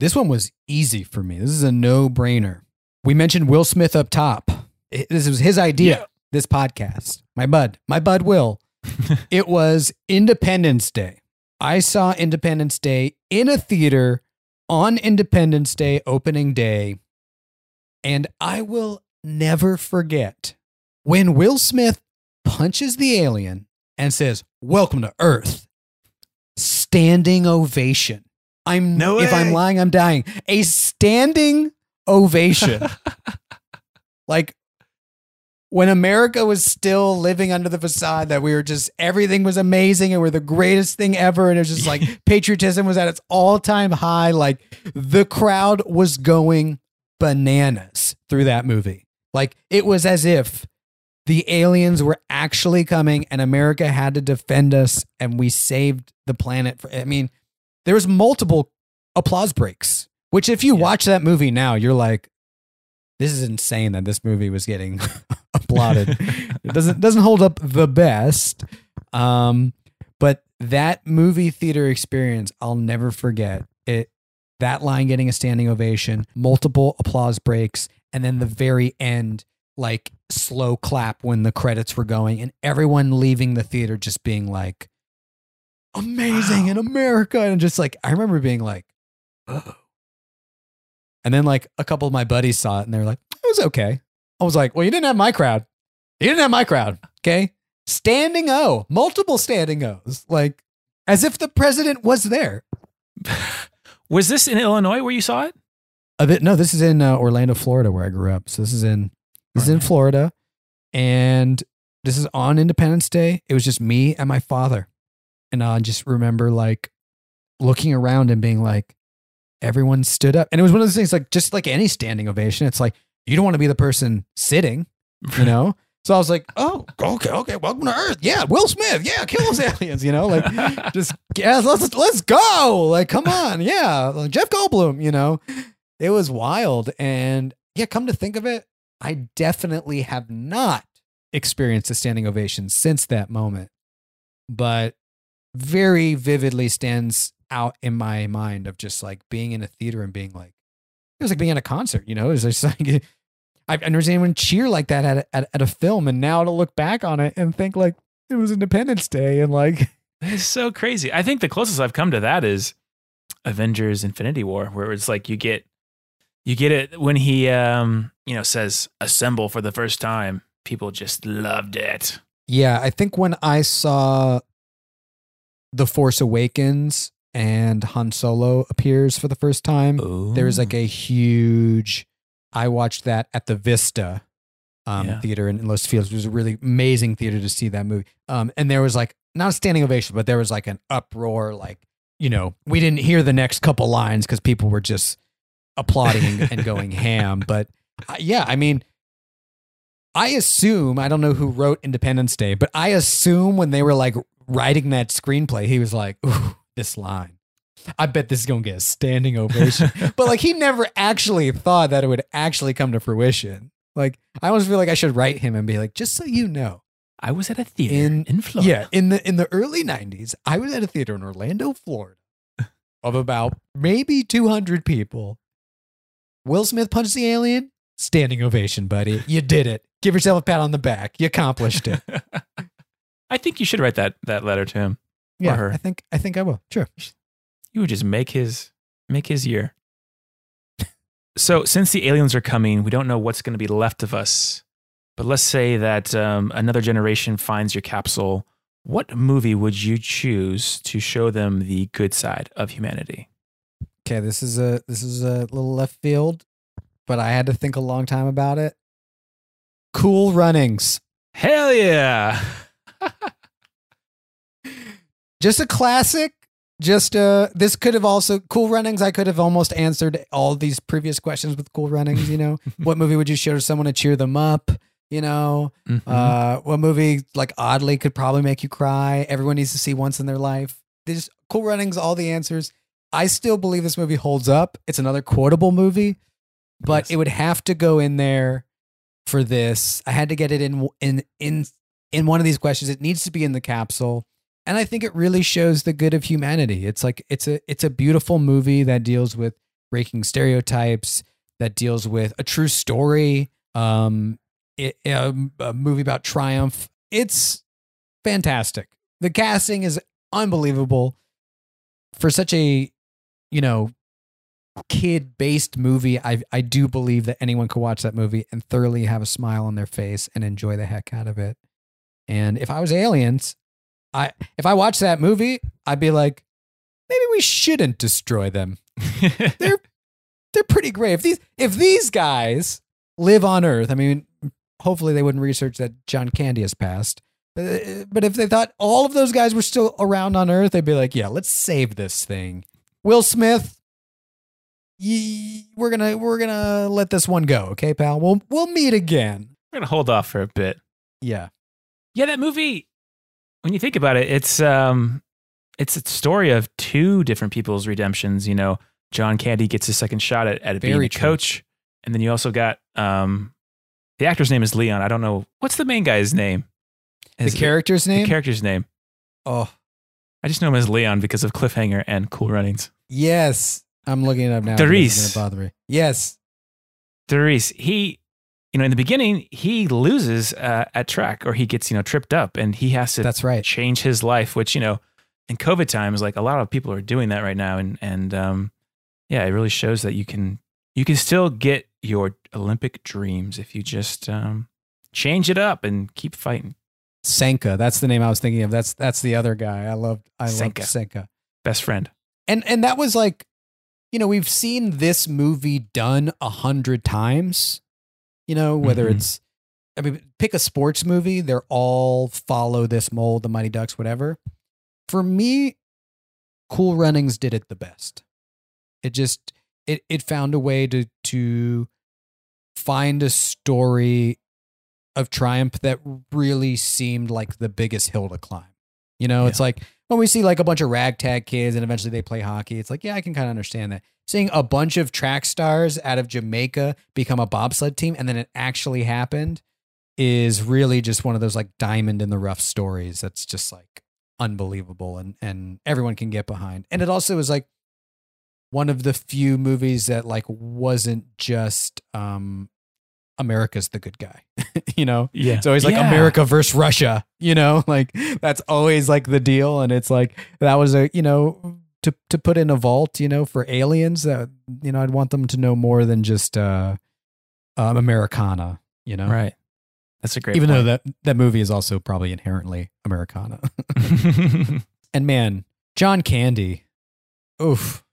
S3: This one was easy for me. This is a no brainer. We mentioned Will Smith up top. It- This was his idea,
S1: Yeah.
S3: this podcast. My bud, my bud Will. *laughs* it was Independence Day. I saw Independence Day in a theater on Independence Day opening day. And I will never forget when Will Smith punches the alien and says, Welcome to Earth, standing ovation. I'm
S1: No
S3: if I'm lying, I'm dying. A standing ovation. *laughs* like when America was still living under the facade that we were just everything was amazing and we're the greatest thing ever, and it was just like *laughs* patriotism was at its all time high. Like the crowd was going bananas through that movie. Like it was as if the aliens were actually coming and America had to defend us and we saved the planet. For, I mean, there was multiple applause breaks, which if you
S1: Yeah.
S3: watch that movie now, you're like, this is insane that this movie was getting *laughs* applauded. it doesn't doesn't hold up the best. Um, but that movie theater experience, I'll never forget. It that line getting a standing ovation, multiple applause breaks, and then the very end, like slow clap when the credits were going, and everyone leaving the theater just being like, amazing
S1: Wow.
S3: in America. And just like I remember being like, oh. And then like a couple of my buddies saw it and they were like, it was okay. I was like, well, you didn't have my crowd. You didn't have my crowd. Okay. Standing O, multiple standing O's, like as if the president was there. *laughs*
S1: Was this in Illinois where you saw it?
S3: Uh, th- no, this is in uh, Orlando, Florida, where I grew up. So this is in this is in Florida, and this is on Independence Day. It was just me and my father, and I just remember like looking around and being like, everyone stood up, and it was one of those things like just like any standing ovation. It's like you don't want to be the person sitting, you *laughs* know. So I was like, oh, okay, okay, welcome to Earth. Yeah, Will Smith. Yeah, kill those aliens. You know, like just yeah, let's let's go. Like, come on, yeah, like Jeff Goldblum. You know, it was wild, and yeah, come to think of it, I definitely have not experienced a standing ovation since that moment, but very vividly stands out in my mind of just like being in a theater and being like, it was like being at a concert. You know, it was just *laughs* like. I've never seen anyone cheer like that at a, at, at a film, and now to look back on it and think like it was Independence Day, and like *laughs*
S1: It's so crazy. I think the closest I've come to that is Avengers Infinity War, where it's like you get you get it when he um, you know, says assemble for the first time. People just loved it.
S3: Yeah, I think when I saw The Force Awakens and Han Solo appears for the first time, there was like a huge. I watched that at the Vista um,
S1: Yeah.
S3: theater in, Los Feliz. It was a really amazing theater to see that movie. Um, and there was like not a standing ovation, but there was like an uproar. Like you know, we didn't hear the next couple lines because people were just applauding and, and going *laughs* ham. But uh, yeah, I mean, I assume I don't know who wrote Independence Day, but I assume when they were like writing that screenplay, he was like, "Ooh, this line." I bet this is gonna get a standing ovation. *laughs* but like he never actually thought that it would actually come to fruition. Like I almost feel like I should write him and be like, just so you know,
S1: I was at a theater
S3: In-
S1: in, Florida.
S3: yeah, in the in the early '90s, I was at a theater in Orlando, Florida, *laughs* of about maybe 200 people. Will Smith punched the alien. Standing ovation, buddy. You did it. Give yourself a pat on the back. You accomplished it. *laughs*
S1: I think you should write that that letter to him.
S3: Yeah,
S1: her.
S3: I think I think I will. Sure.
S1: You would just make his make his year. so since the aliens are coming, we don't know what's going to be left of us. But let's say that um, another generation finds your capsule. What movie would you choose to show them the good side of humanity?
S3: Okay, this is a this is a little left field, but I had to think a long time about it. Cool runnings.
S1: Hell yeah! *laughs*
S3: Just a classic. Just uh this could have also cool runnings. I could have almost answered all these previous questions with cool runnings, you know. *laughs* what movie would you show to someone to cheer them up? You know,
S1: Mhm.
S3: uh, what movie like oddly could probably make you cry? Everyone needs to see once in their life. There's cool runnings, all the answers. I still believe this movie holds up. It's another quotable movie, but
S1: Yes.
S3: it would have to go in there for this. I had to get it in in in in one of these questions. It needs to be in the capsule. And I think it really shows the good of humanity. It's like it's a it's a beautiful movie that deals with breaking stereotypes, that deals with a true story. Um, it, a, a movie about triumph. It's fantastic. The casting is unbelievable for such a, you know, kid based movie. I I do believe that anyone could watch that movie and thoroughly have a smile on their face and enjoy the heck out of it. And if I was aliens, I if I watched that movie, I'd be like, maybe we shouldn't destroy them. *laughs* They're they're pretty great. If these if these guys live on Earth, I mean, hopefully they wouldn't research that John Candy has passed. Uh, But if they thought all of those guys were still around on Earth, they'd be like, "Yeah, let's save this thing." Will Smith, ye, we're gonna we're gonna let this one go, okay, pal? We'll we'll meet again.
S1: We're gonna hold off for a bit.
S3: Yeah,
S1: Yeah, that movie. When you think about it, it's um, it's a story of two different people's redemptions. You know, John Candy gets his second shot at, at being a
S3: true.
S1: coach, and then you also got um, the actor's name is Leon. I don't know what's the main guy's name.
S3: the character's
S1: the
S3: name.
S1: The character's name.
S3: oh,
S1: I just know him as Leon because of Cliffhanger and Cool Runnings.
S3: yes, I'm looking it up now. gonna bother me. Yes,
S1: Derice, he, you know, in the beginning, he loses uh, at track or he gets, you know, tripped up and he has to
S3: that's right.
S1: change his life, which, you know, in COVID times, like a lot of people are doing that right now. And, and, um, yeah, it really shows that you can, you can still get your Olympic dreams if you just, um, change it up and keep fighting.
S3: Sanka. That's the name I was thinking of. That's that's the other guy. I loved. I loved
S1: Sanka.
S3: Sanka.
S1: Best friend.
S3: And and that was like, you know, we've seen this movie done a hundred times. You know, whether
S1: Mhm.
S3: it's, I mean, pick a sports movie. They're all follow this mold, the Mighty Ducks, whatever. For me, Cool Runnings did it the best. It just it it found a way to to find a story of triumph that really seemed like the biggest hill to climb. You know, it's like when we see like a bunch of ragtag kids and eventually they play hockey, it's like, yeah, I can kind of understand that. Seeing a bunch of track stars out of Jamaica become a bobsled team and then it actually happened is really just one of those like diamond in the rough stories that's just like unbelievable and and everyone can get behind. And it also is like one of the few movies that like wasn't just um America's the good guy. *laughs* you know?
S1: Yeah.
S3: It's always like
S1: Yeah.
S3: America versus Russia, you know, *laughs* like that's always like the deal. And it's like that was a, you know, to to put in a vault, you know, for aliens that you know, I'd want them to know more than just uh um, Americana, you know.
S1: Right. That's a great
S3: Even though that that movie is also probably inherently Americana. *laughs* and man, John Candy. Oof.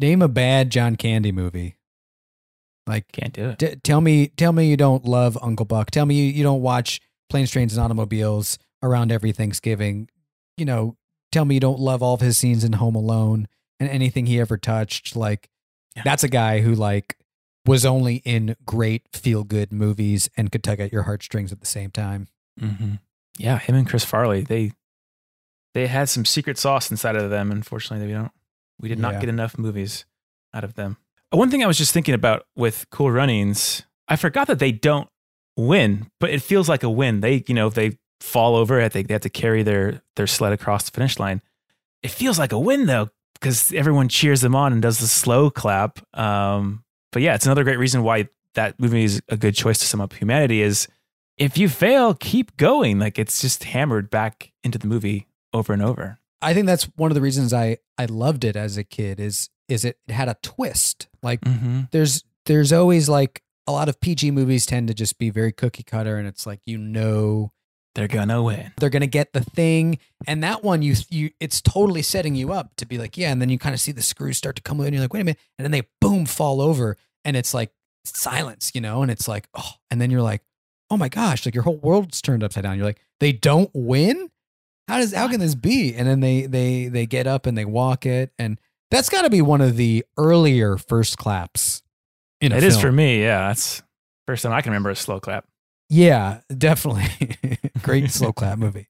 S3: Name a bad John Candy movie. Like
S1: Can't do it.
S3: T- tell me, tell me you don't love Uncle Buck. Tell me you, you don't watch Planes, Trains, and Automobiles around every Thanksgiving. You know, tell me you don't love all of his scenes in Home Alone and anything he ever touched. Like,
S1: Yeah.
S3: that's a guy who like was only in great feel good movies and could tug at your heartstrings at the same time.
S1: hmm Yeah, him and Chris Farley, they they had some secret sauce inside of them. Unfortunately, we don't. We did not
S3: Yeah.
S1: get enough movies out of them. One thing I was just thinking about with Cool Runnings, I forgot that they don't win, but it feels like a win. They, you know, they fall over. I think they have to carry their their sled across the finish line. It feels like a win though, because everyone cheers them on and does the slow clap. Um, but yeah, it's another great reason why that movie is a good choice to sum up humanity. Is if you fail, keep going. Like it's just hammered back into the movie over and over.
S3: I think that's one of the reasons I I loved it as a kid is is it had a twist. Like
S1: Mm-hmm.
S3: there's there's always like a lot of PG movies tend to just be very cookie cutter and it's like you know
S1: They're gonna win.
S3: they're going to get the thing and that one you you it's totally setting you up to be like yeah and then you kind of see the screws start to come in and you're like wait a minute and then they boom fall over and it's like silence you know and it's like oh and then you're like oh my gosh like your whole world's turned upside down you're like they don't win how does how can this be and then they they they get up and they walk it and that's got to be one of the earlier first claps in a
S1: It is
S3: film.
S1: for me. Yeah, that's first time I can remember a slow clap.
S3: Yeah definitely *laughs* great slow clap movie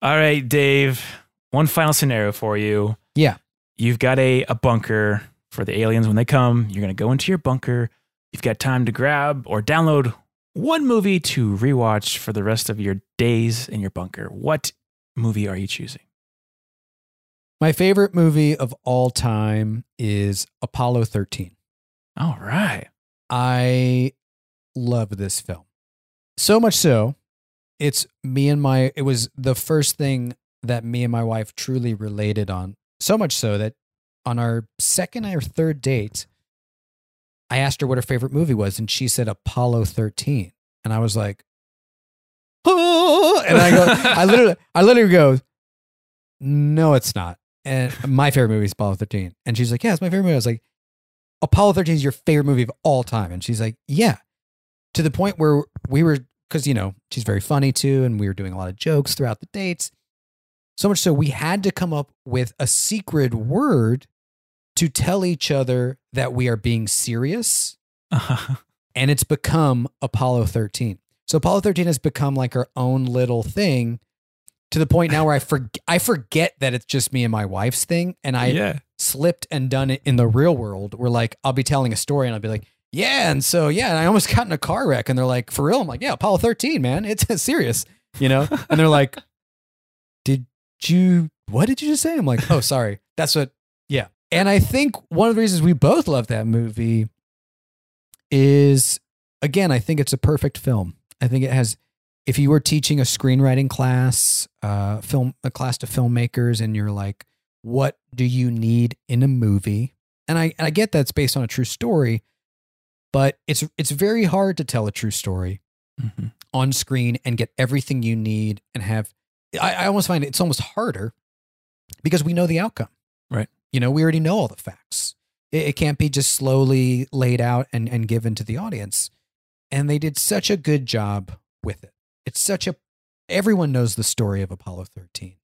S1: All right, Dave. One final scenario for you.
S3: Yeah.
S1: You've got a, a bunker for the aliens when they come. You're going to go into your bunker. You've got time to grab or download one movie to rewatch for the rest of your days in your bunker. What movie are you choosing?
S3: My favorite movie of all time is Apollo 13.
S1: All right.
S3: I love this film. So much so, it's me and my, it was the first thing that me and my wife truly related on. So much so that on our second or third date, I asked her what her favorite movie was, and she said Apollo 13. And I was like, oh, and I go, I *laughs* literally, I literally go, no, it's not. And my favorite movie is Apollo 13. And she's like, yeah, it's my favorite movie. I was like, Apollo 13 is your favorite movie of all time. And she's like, yeah. To the point where we were, because, you know, she's very funny too. And we were doing a lot of jokes throughout the dates. So much so we had to come up with a secret word to tell each other that we are being serious.
S1: Uh-huh. *laughs*
S3: And it's become Apollo 13. So Apollo 13 has become like our own little thing to the point now where I forget I forget that it's just me and my wife's thing and I
S1: yeah.
S3: slipped and done it in the real world where like I'll be telling a story and I'll be like, "Yeah, and so yeah, and I almost *laughs* got in a car wreck." And they're like, "For real?" I'm like, "Yeah, Apollo 13, man. It's *laughs* serious." You know? And they're like, *laughs* "Did you what did you just say?" I'm like, "Oh, sorry. That's what yeah." And I think one of the reasons we both love that movie is again, I think it's a perfect film. I think it has if you were teaching a screenwriting class, uh, film a class to filmmakers, and you're like, what do you need in a movie? And I and I get that's based on a true story, but it's it's very hard to tell a true story
S1: Mhm.
S3: on screen and get everything you need and have. I, I almost find it's almost harder because we know the outcome,
S1: Right.
S3: You know, we already know all the facts. It, it can't be just slowly laid out and and given to the audience. And they did such a good job with it. It's such a everyone knows the story of Apollo 13.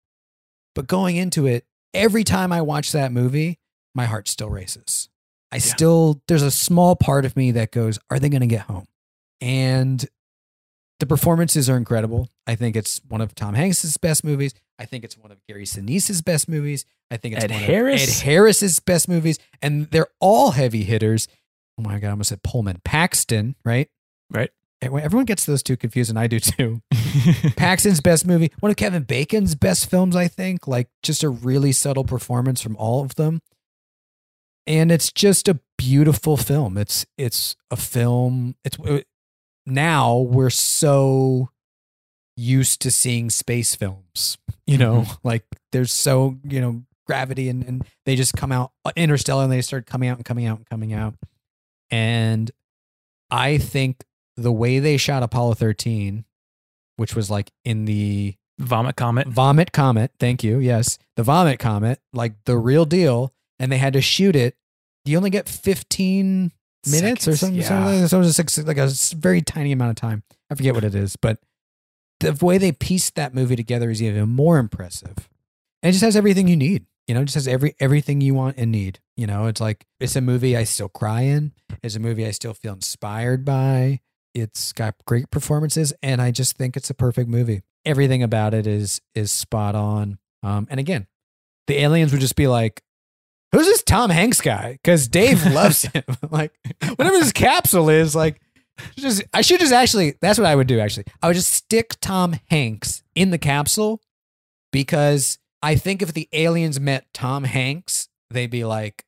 S3: But going into it, every time I watch that movie, my heart still races. I still there's a small part of me that goes, are they going to get home? And the performances are incredible. I think it's one of Tom Hanks's best movies. I think it's one of Gary Sinise's best movies. I think it's
S1: Ed
S3: one
S1: Harris?
S3: of Ed Harris's best movies, and they're all heavy hitters. Oh my god, I almost said Pullman, Paxton, right?
S1: Right.
S3: Everyone gets those two confused, and I do too. *laughs* Paxton's best movie, one of Kevin Bacon's best films, I think. Like just a really subtle performance from all of them. And it's just a beautiful film. It's it's a film. It's it- now we're so used to seeing space films. *laughs* You know, *laughs* like there's so, you know, gravity and, and they just come out uh, interstellar and they start coming out and coming out and coming out. And I think the way they shot Apollo 13, which was like in the
S1: Vomit Comet.
S3: Vomit Comet, thank you. Yes, the Vomit Comet, like the real deal, and they had to shoot it. You only get 15 minutes or something.
S1: yeah.
S3: something like, so it was six, like a very tiny amount of time. I forget what it is, but the way they pieced that movie together is even more impressive. And it just has everything you need. You know, it just has every everything you want and need. You know, it's like it's a movie I still cry in. It's a movie I still feel inspired by. It's got great performances, and I just think it's a perfect movie. Everything about it is is spot on. Um, and again, the aliens would just be like, "Who's this Tom Hanks guy?" Because Dave *laughs* loves him. *laughs* like whatever this capsule is, like just I should just actually. That's what I would do. Actually, I would just stick Tom Hanks in the capsule because I think if the aliens met Tom Hanks, they'd be like,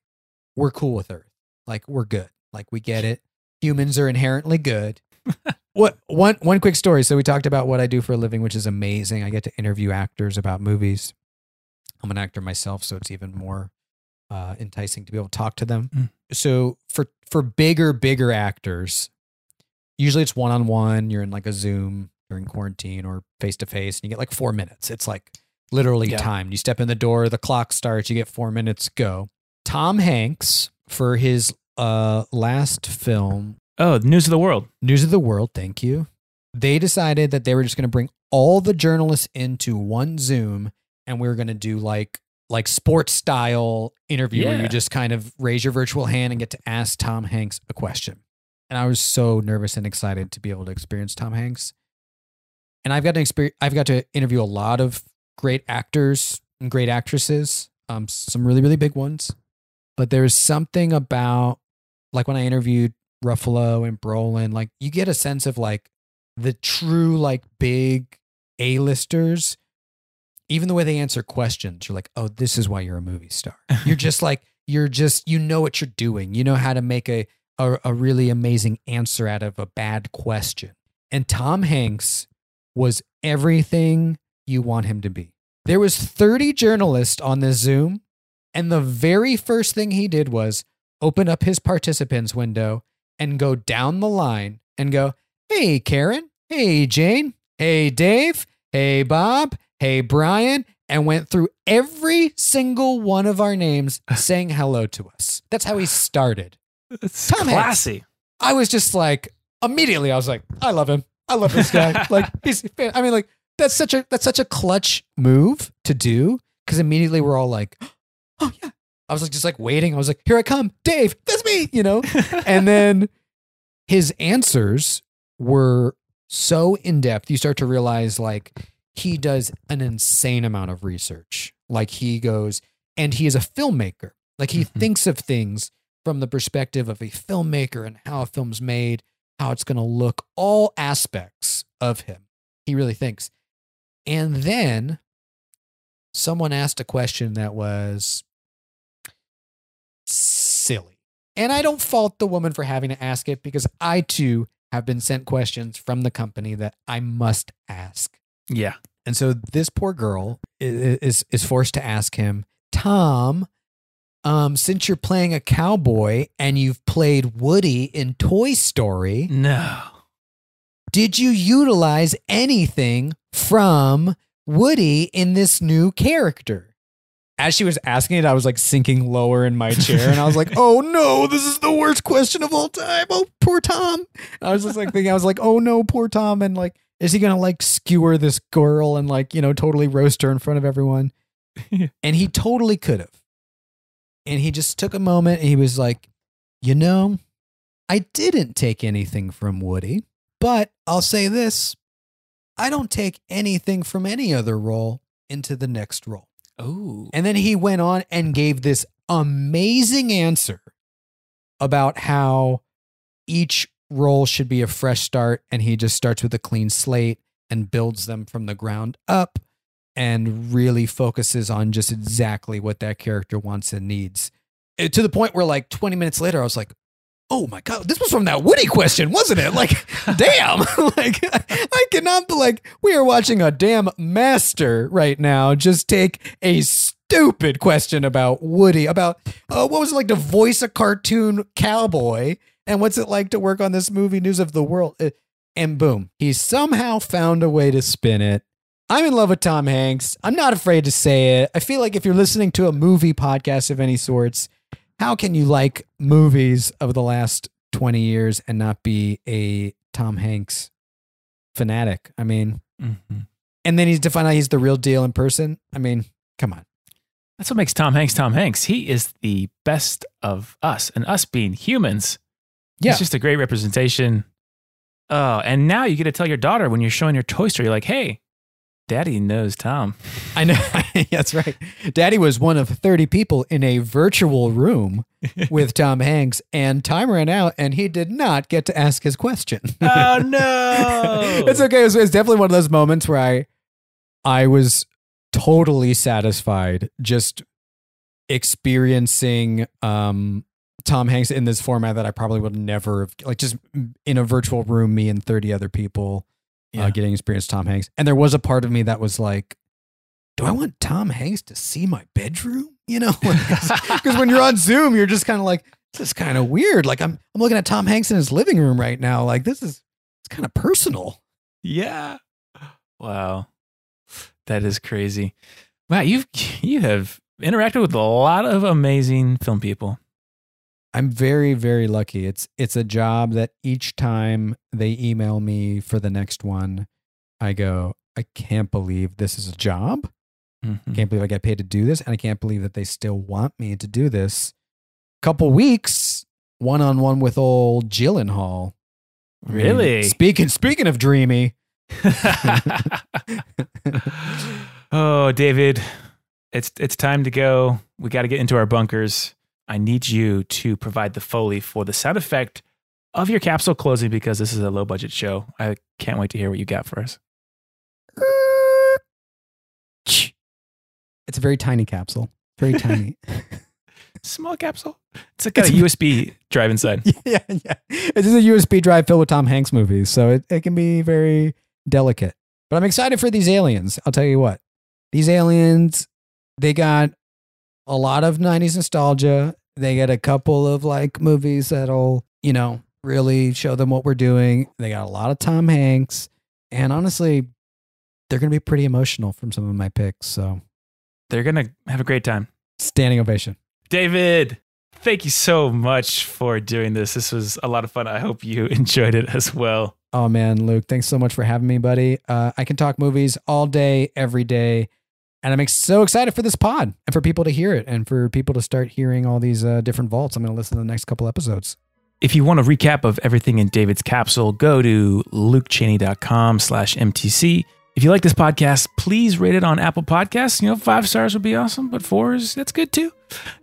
S3: "We're cool with Earth. Like we're good. Like we get it. Humans are inherently good." *laughs* what one one quick story. So we talked about what I do for a living, which is amazing. I get to interview actors about movies. I'm an actor myself, so it's even more uh, enticing to be able to talk to them.
S1: Mm.
S3: So for for bigger bigger actors, usually it's one on one. You're in like a Zoom during quarantine or face to face, and you get like four minutes. It's like literally
S1: Yeah.
S3: timed. You step in the door, the clock starts. You get four minutes. Go. Tom Hanks for his uh, last film,
S1: Oh, News of the World.
S3: News of the World, thank you. They decided that they were just going to bring all the journalists into one Zoom and we were going to do like like sports style interview where you just kind of raise your virtual hand and get to ask Tom Hanks a question. And I was so nervous and excited to be able to experience Tom Hanks. And I've got to experience I've got to interview a lot of great actors and great actresses, um some really really big ones. But there's something about like when I interviewed Ruffalo and Brolin, like you get a sense of like the true like big A-listers. Even the way they answer questions, you're like, oh, this is why you're a movie star. *laughs* You're just like, you're just, you know what you're doing. You know how to make a, a, a really amazing answer out of a bad question. And Tom Hanks was everything you want him to be. There was 30 journalists on this Zoom And the very first thing he did was open up his participants window and go down the line and go, Hey, Karen. Hey, Jane. Hey, Dave. Hey, Bob. Hey, Brian. And went through every single one of our names *laughs* saying hello to us. That's how he started.
S1: It's
S3: Tom Hanks.
S1: classy.
S3: I was just like, immediately, I was like, I love him. I love this guy. *laughs* like, he's, I mean, like, that's such a, that's such a clutch move to do. Cause immediately we're all like, *gasps* oh, yeah. I was like, just like waiting. I was like, here I come. Dave, that's me, you know? *laughs* and then his answers were so in depth. You start to realize like he does an insane amount of research. Like he goes, and he is a filmmaker. Like he
S1: Mhm.
S3: thinks of things from the perspective of a filmmaker and how a film's made, how it's going to look, all aspects of him. He really thinks. And then someone asked a question that was silly. And I don't fault the woman for having to ask it because I too have been sent questions from the company that I must ask.
S1: Yeah.
S3: And so this poor girl is is forced to ask him, Tom, um, since you're playing a cowboy and you've played Woody in Toy Story,
S1: No.
S3: did you utilize anything from Woody in this new character? As she was asking it, I was like sinking lower in my chair and I was like, *laughs* oh no, this is the worst question of all time. Oh, poor Tom. I was just like thinking, I was like, oh no, poor Tom. And like, is he going to like skewer this girl and like, you know, totally roast her in front of everyone? *laughs* and he totally could have. And he just took a moment and he was like, you know, I didn't take anything from Woody. But I'll say this I don't take anything from any other role into the next role.
S1: Oh.
S3: And then he went on and gave this amazing answer about how each role should be a fresh start. And he just starts with a clean slate and builds them from the ground up and really focuses on just exactly what that character wants and needs. Uh, To the point where, like, 20 minutes later, I was like, oh my God, this was from that Woody question, wasn't it? Like, *laughs* damn. *laughs* like, I cannot be like, we are watching a damn master right now just take a stupid question about Woody, about uh, what was it like to voice a cartoon cowboy, and what's it like to work on this movie, News of the World? Uh, And boom, he somehow found a way to spin it. I'm in love with Tom Hanks. I'm not afraid to say it. I feel like if you're listening to a movie podcast of any sorts, how can you like movies of the last 20 years and not be a Tom Hanks fanatic? I mean,
S1: Mhm.
S3: and then he's to find out he's the real deal in person. I mean, come on.
S1: That's what makes Tom Hanks Tom Hanks. He is the best of us, and us being humans.
S3: Yeah.
S1: It's just a great representation. Oh, and now you get to tell your daughter when you're showing your Toy Story, you're like, hey, daddy knows Tom.
S3: I know. *laughs* That's right. Daddy was one of 30 people in a virtual room *laughs* with Tom Hanks, and time ran out, and he did not get to ask his question.
S1: oh, *laughs* no.
S3: it's okay. It was, it's definitely one of those moments where I, I was totally satisfied just experiencing um, Tom Hanks in this format that I probably would never have, like just in a virtual room, me and 30 other people
S1: Yeah.
S3: uh, getting experience Tom Hanks. And there was a part of me that was like, do I want Tom Hanks to see my bedroom? *laughs* You know, *laughs* because *laughs* when you're on Zoom, you're just kind of like, this is kind of weird. Like I'm, I'm looking at Tom Hanks in his living room right now. Like this is, it's kind of personal.
S1: Yeah. Wow. That is crazy. Wow, you've you have interacted with a lot of amazing film people.
S3: I'm very, very lucky. It's it's a job that each time they email me for the next one, I go, I can't believe this is a job.
S1: Mhm.
S3: Can't believe I get paid to do this, and I can't believe that they still want me to do this. Couple weeks, one on one with old Gyllenhaal. I mean,
S1: Really?
S3: speaking speaking of dreamy, *laughs*
S1: oh, David, it's it's time to go. We got to get into our bunkers. I need you to provide the foley for the sound effect of your capsule closing because this is a low budget show. I can't wait to hear what you got for us.
S3: it's a very tiny capsule. Very tiny. *laughs* *laughs*
S1: Small capsule. It's like got a USB drive inside. *laughs*
S3: yeah, yeah. It's just a USB drive filled with Tom Hanks movies, so it, it can be very delicate. But I'm excited for these aliens. I'll tell you what. These aliens, they got a lot of 90s nostalgia. They get a couple of like movies that'll, you know, really show them what we're doing. They got a lot of Tom Hanks. And honestly, they're going to be pretty emotional from some of my picks. So
S1: They're going to have a great time.
S3: standing ovation.
S1: David, thank you so much for doing this. This was a lot of fun. I hope you *laughs* enjoyed it as well.
S3: Oh man, Luke, thanks so much for having me, buddy. Uh, I can talk movies all day, every day. And I'm so excited for this pod and for people to hear it and for people to start hearing all these uh, different vaults. I'm going to listen to the next couple episodes.
S1: If you want a recap of everything in David's capsule, go to lukechaney.com slash MTC. If you like this podcast, please rate it on Apple Podcasts. You know, five stars would be awesome, but four is that's good too.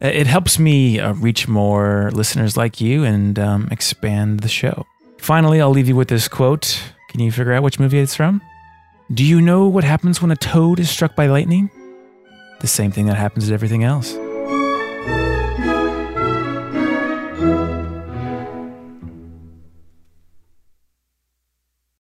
S1: Uh, It helps me uh, reach more listeners like you and um, expand the show. Finally, I'll leave you with this quote. Can you figure out which movie it's from? Do you know what happens when a toad is struck by lightning? The same thing that happens to everything else.